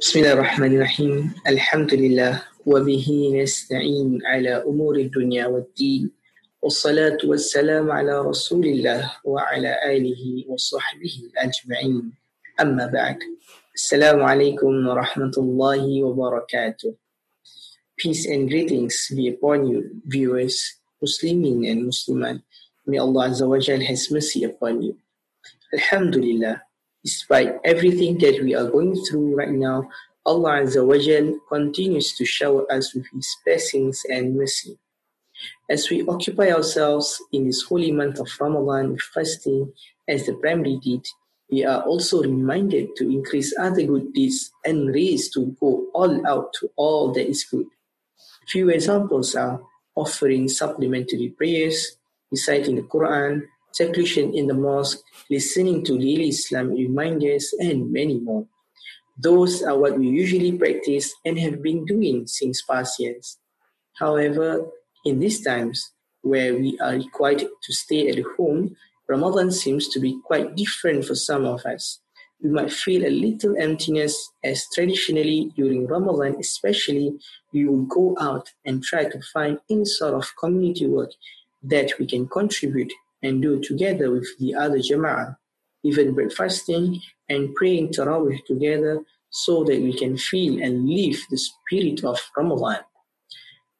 بسم الله الرحمن الرحيم الحمد لله وبه نستعين على أمور الدنيا والدين والصلاة والسلام على رسول الله وعلى آله وصحبه أجمعين أما بعد السلام عليكم ورحمة الله وبركاته Peace and greetings be upon you, viewers, Muslimin and Muslimat. May Allah Azza wa Jal has mercy upon you. Alhamdulillah, despite everything that we are going through right now, Allah Azza wa Jal continues to shower us with His blessings and mercy. As we occupy ourselves in this holy month of Ramadan with fasting as the primary deed, we are also reminded to increase other good deeds and raise to go all out to all that is good. Few examples are offering supplementary prayers, reciting the Quran, seclusion in the mosque, listening to daily Islamic reminders, and many more. Those are what we usually practice and have been doing since past years. However, in these times where we are required to stay at home, Ramadan seems to be quite different for some of us. We might feel a little emptiness as traditionally during Ramadan, especially, we will go out and try to find any sort of community work that we can contribute and do together with the other Jama'ah, even breakfasting and praying Tarawih together so that we can feel and live the spirit of Ramadan.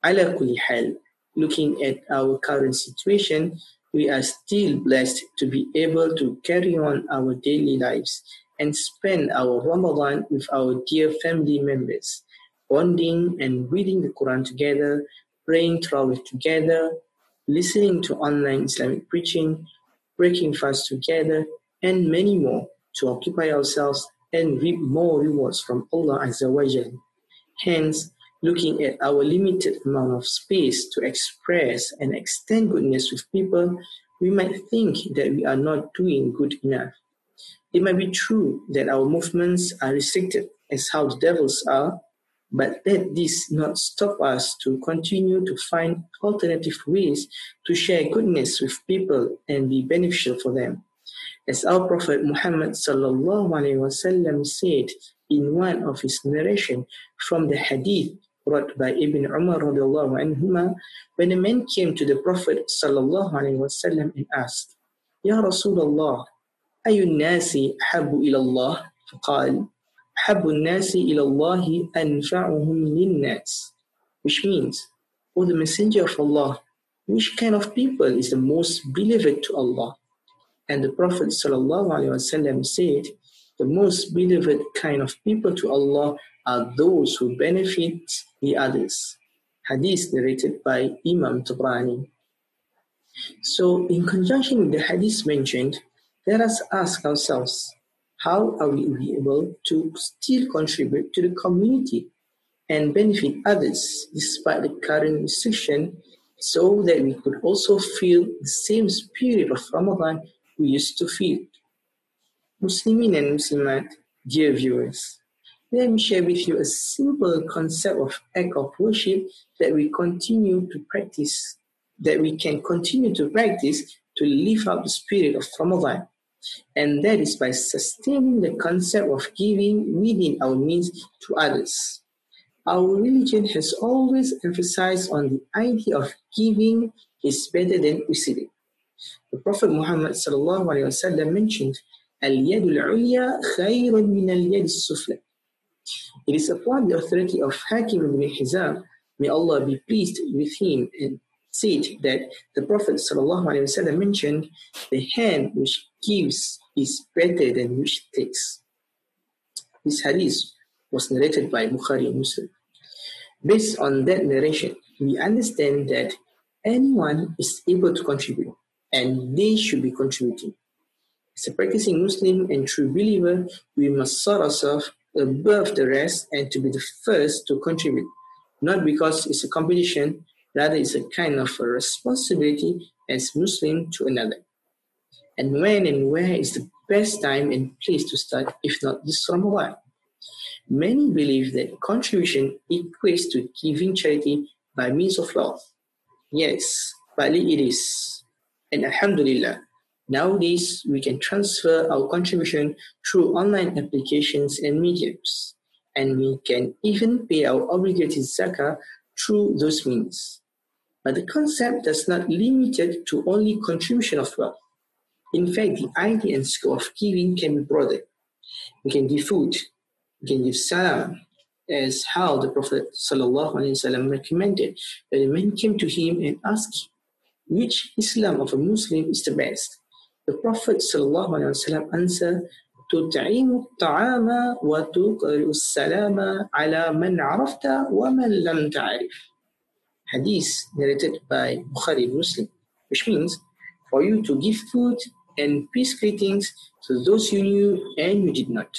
Ala kulli hal, looking at our current situation, we are still blessed to be able to carry on our daily lives and spend our Ramadan with our dear family members, bonding and reading the Quran together, praying Tarawih together, listening to online Islamic preaching, breaking fast together, and many more to occupy ourselves and reap more rewards from Allah Azza wa Jal. Hence, looking at our limited amount of space to express and extend goodness with people, we might think that we are not doing good enough. It might be true that our movements are restricted as how the devils are, but let this not stop us to continue to find alternative ways to share goodness with people and be beneficial for them. As our Prophet Muhammad sallallahu alaihi wasallam said in one of his narration from the hadith brought by Ibn Umar radiallahu anhuma, when a man came to the Prophet sallallahu alaihi wasallam and asked, Ya Rasulullah, أي الناس أحب إلى الله؟ فقال حب الناس إلى الله أنفعهم للناس, Which means, O oh, the Messenger of Allah, which kind of people is the most beloved to Allah? And the Prophet said, the most beloved kind of people to Allah are those who benefit the others. Hadith narrated by Imam Tabrani. So, in conjunction with the hadith mentioned, let us ask ourselves how are we able to still contribute to the community and benefit others despite the current restriction so that we could also feel the same spirit of Ramadan we used to feel? Muslimin and Muslimat, dear viewers, let me share with you a simple concept of act of worship that we continue to practice, that we can continue to practice to live out the spirit of Ramadan And that is by sustaining the concept of giving within our means to others. Our religion has always emphasized on the idea of giving is better than receiving. The Prophet Muhammad وسلم, mentioned, Al-yad al-ulya khayrun min al-yad al-sufla. It is upon the authority of Hakim ibn Hizam, may Allah be pleased with him, and said that the Prophet ﷺ mentioned, the hand which gives is better than which takes. This hadith was narrated by Bukhari and Muslim. Based on that narration, we understand that anyone is able to contribute and they should be contributing. As a practicing Muslim and true believer, we must sort ourselves above the rest and to be the first to contribute, not because it's a competition, rather it's a kind of a responsibility as Muslim to another. And when and where is the best time and place to start, if not this Ramadan? Many believe that contribution equates to giving charity by means of wealth. Yes, partly it is. And Alhamdulillah, nowadays we can transfer our contribution through online applications and mediums. and we can even pay our obligatory zakah through those means. But the concept does not limit it to only contribution of wealth. In fact, the idea and scope of giving can be broader. We can give food, we can give salam, as how the Prophet ﷺ recommended that a man came to him and asked which Islam of a Muslim is the best. The Prophet ﷺ answered, تطعم الطعام وتقرئ السلام على من عرفت ومن لم تعرف. Hadith narrated by Bukhari Muslim, which means for you to give food and peace greetings to those you knew and you did not.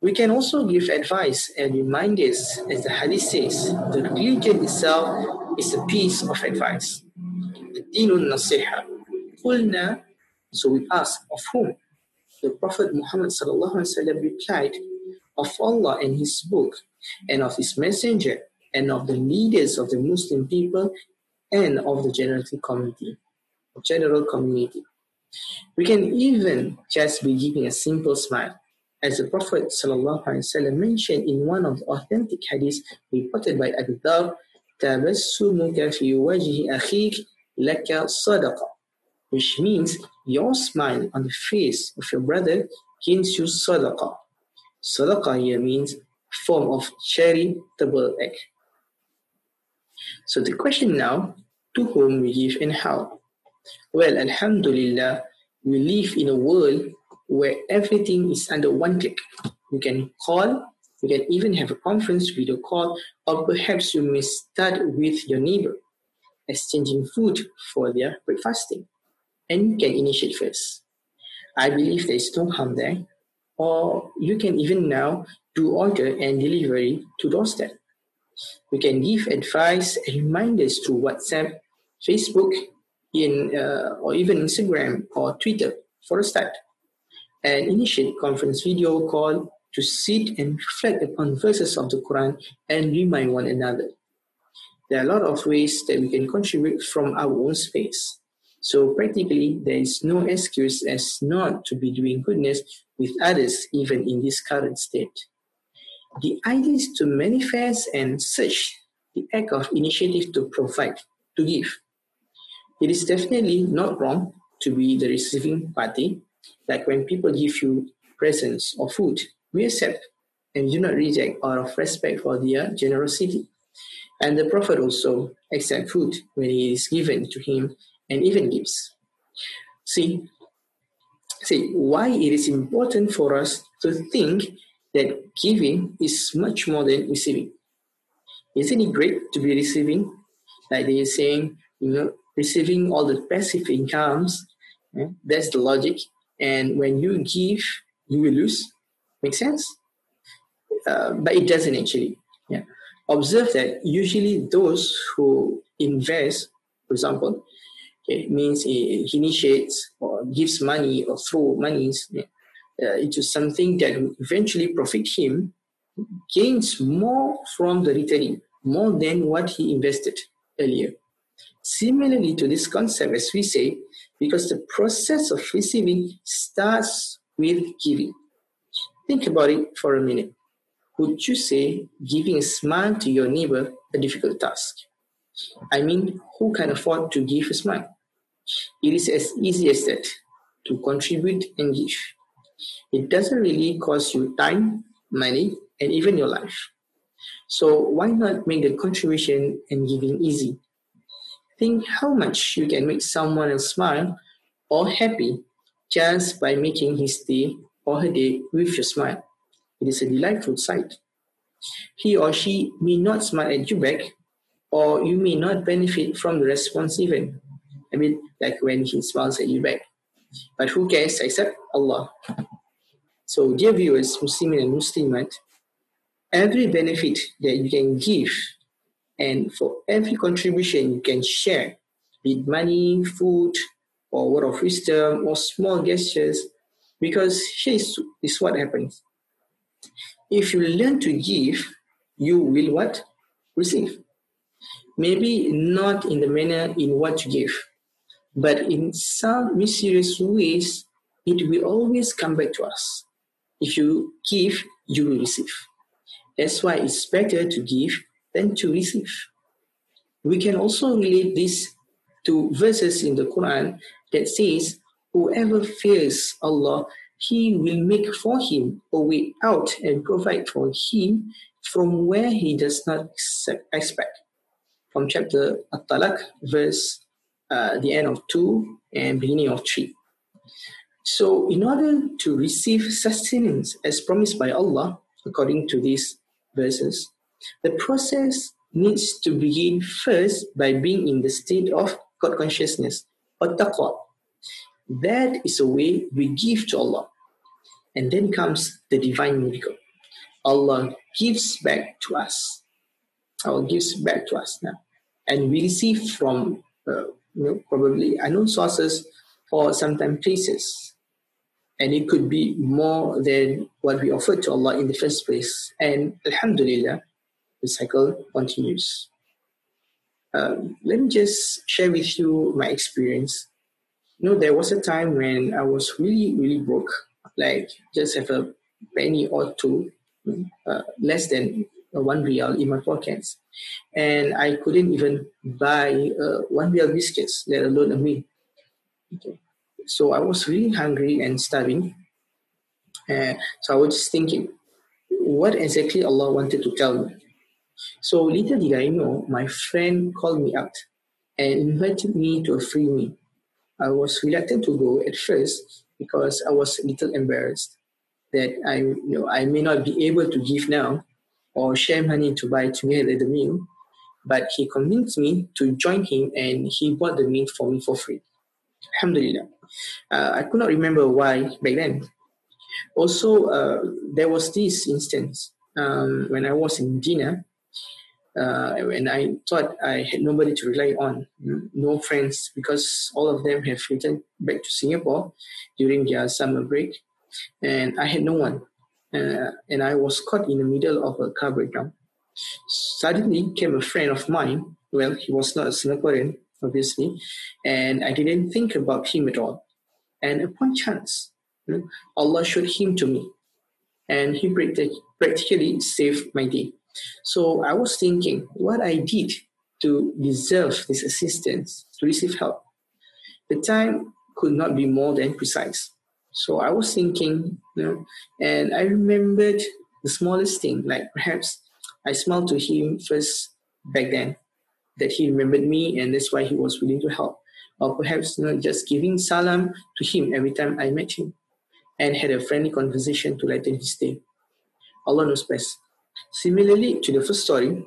We can also give advice and reminders, as the hadith says, the religion itself is a piece of advice. So we ask, of whom? The Prophet Muhammad replied, of Allah and His book, and of His messenger, and of the leaders of the Muslim people, and of the general community. General community. We can even just be giving a simple smile as the Prophet ﷺ mentioned in one of the authentic hadiths reported by Abu Dhar, تَبَسُّمُكَ فِي وَجْهِ أَخِيكَ لَكَ صَدَقَةً which means your smile on the face of your brother gains you sadaqah. Sadaqah here means form of charitable act. So the question now, to whom we give and how? Well, Alhamdulillah, we live in a world where everything is under one click. You can call, you can even have a conference video call, or perhaps you may start with your neighbor, exchanging food for their breakfasting, and you can initiate first. I believe there is no harm there, or you can even now do order and delivery to doorstep. We can give advice and reminders through WhatsApp, Facebook, in uh, or even Instagram or Twitter for a start and initiate conference video call to sit and reflect upon verses of the Quran and remind one another. There are a lot of ways that we can contribute from our own space. So practically, there is no excuse as not to be doing goodness with others even in this current state. The idea is to manifest and search the act of initiative to provide, to give. It is definitely not wrong to be the receiving party like when people give you presents or food, we accept and do not reject out of respect for their generosity. And the Prophet also accept food when it is given to him and even gives. See, see why it is important for us to think that giving is much more than receiving. Isn't it great to be receiving? Like they are saying, you know, receiving all the passive incomes. Yeah, that's the logic. And when you give, you will lose. Make sense? Uh, but it doesn't actually. Yeah. Observe that usually those who invest, for example, okay, means he initiates or gives money or throw monies yeah, uh, into something that will eventually profit him, gains more from the returning, more than what he invested earlier. Similarly to this concept, as we say, because the process of receiving starts with giving. Think about it for a minute. Would you say giving a smile to your neighbor a difficult task? I mean, who can afford to give a smile? It is as easy as that to contribute and give. It doesn't really cost you time, money, and even your life. So why not make the contribution and giving easy? Think how much you can make someone else smile or happy just by making his day or her day with your smile. It is a delightful sight. He or she may not smile at you back, or you may not benefit from the response even. I mean, like when he smiles at you back. But who cares except Allah? So, dear viewers, Muslim and Muslimat, every benefit that you can give and for every contribution you can share, be it money, food, or word of wisdom, or small gestures, because here is, is what happens. If you learn to give, you will what? Receive. Maybe not in the manner in what you give, but in some mysterious ways, it will always come back to us. If you give, you will receive. That's why it's better to give than to receive. We can also relate this to verses in the Quran that says, Whoever fears Allah, He will make for him a way out and provide for him from where he does not expect. From chapter At-Talaq, verse uh, the end of 2 and beginning of 3. So, in order to receive sustenance as promised by Allah, according to these verses, the process needs to begin first by being in the state of God consciousness or taqwa. That is a way we give to Allah. And then comes the divine miracle. Allah gives back to us. Allah gives back to us now. And we receive from uh, you know, probably unknown sources or sometimes places. And it could be more than what we offered to Allah in the first place. And Alhamdulillah, the cycle continues. Um, let me just share with you my experience. You know, there was a time when I was really, really broke, like just have a penny or two, uh, less than one riyal in my pockets. And I couldn't even buy uh, one riyal biscuits, let alone a meal. Okay. So I was really hungry and starving. Uh, so I was just thinking, what exactly Allah wanted to tell me? So little did I know, my friend called me out and invited me to a free meal. I was reluctant to go at first because I was a little embarrassed that I, you know, I may not be able to give now or share money to buy together the meal. But he convinced me to join him and he bought the meal for me for free. Alhamdulillah. Uh, I could not remember why back then. Also, uh, there was this instance um, when I was in Medina, uh, when I thought I had nobody to rely on, no friends, because all of them have returned back to Singapore during their summer break, and I had no one. Uh, and I was caught in the middle of a car breakdown. Suddenly came a friend of mine. Well, he was not a Singaporean, obviously, and I didn't think about him at all. And upon chance, you know, Allah showed him to me, and he practically saved my day. So I was thinking what I did to deserve this assistance, to receive help. The time could not be more than precise. So I was thinking, you know, and I remembered the smallest thing, like perhaps I smiled to him first back then, that he remembered me and that's why he was willing to help. Or perhaps you know, just giving salam to him every time I met him and had a friendly conversation to lighten his day. Allah knows best. Similarly to the first story,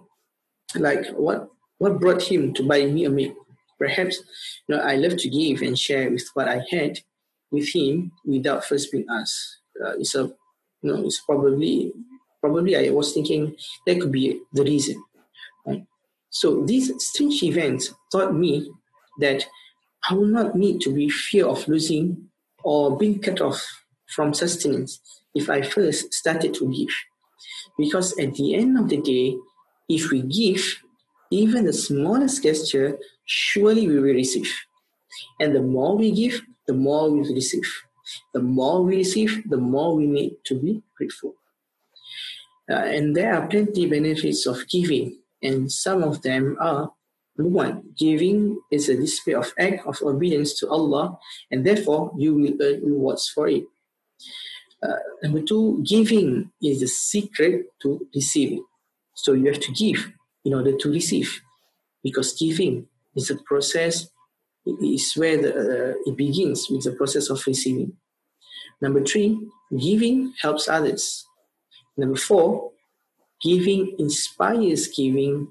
like what what brought him to buy me a meal? Perhaps you know I love to give and share with what I had with him without first being asked. Uh, it's a you know it's probably probably I was thinking that could be the reason. Right? So these strange events taught me that I will not need to be fear of losing or being cut off from sustenance if I first started to give. Because at the end of the day, if we give, even the smallest gesture, surely we will receive. And the more we give, the more we receive. The more we receive, the more we need to be grateful. Uh, and there are plenty benefits of giving, and some of them are number one, giving is a display of act of obedience to Allah, and therefore you will earn rewards for it. Uh, number two, giving is the secret to receiving. So you have to give in order to receive, because giving is a process. Is where the, uh, it begins with the process of receiving. Number three, giving helps others. Number four, giving inspires giving.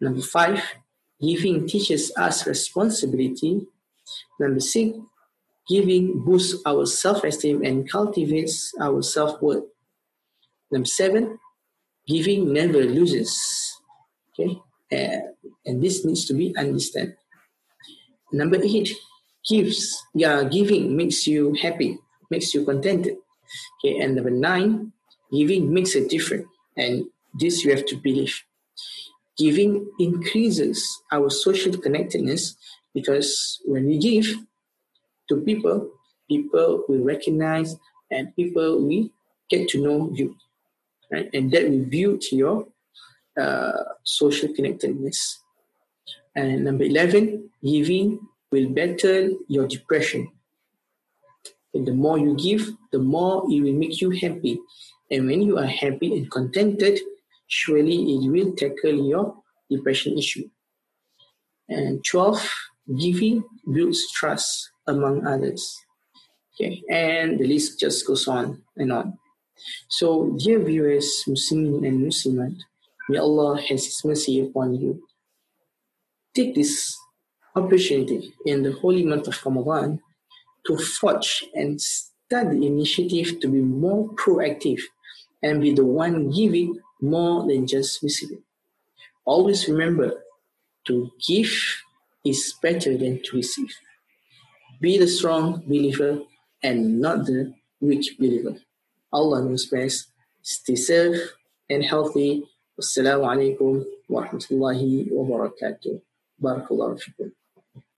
Number five, giving teaches us responsibility. Number six, Giving boosts our self-esteem and cultivates our self-worth. Number seven, giving never loses. Okay, uh, and this needs to be understood. Number eight, gives. Yeah, giving makes you happy, makes you contented. Okay, and number nine, giving makes a difference, and this you have to believe. Giving increases our social connectedness because when we give, to people, people will recognize and people will get to know you, right? And that will build your uh, social connectedness. And number 11, giving will battle your depression. And the more you give, the more it will make you happy. And when you are happy and contented, surely it will tackle your depression issue. And 12, giving builds trust among others. Okay, and the list just goes on and on. So, dear viewers, Muslimin and Muslimat, may Allah has His mercy upon you. Take this opportunity in the holy month of Ramadan to forge and start the initiative to be more proactive and be the one giving more than just receiving. Always remember to give is better than to receive. Be the strong believer and not the weak believer. Allah knows best. Stay safe and healthy. Wassalamu alaikum wa rahmatullahi wa barakatuh. Fikum.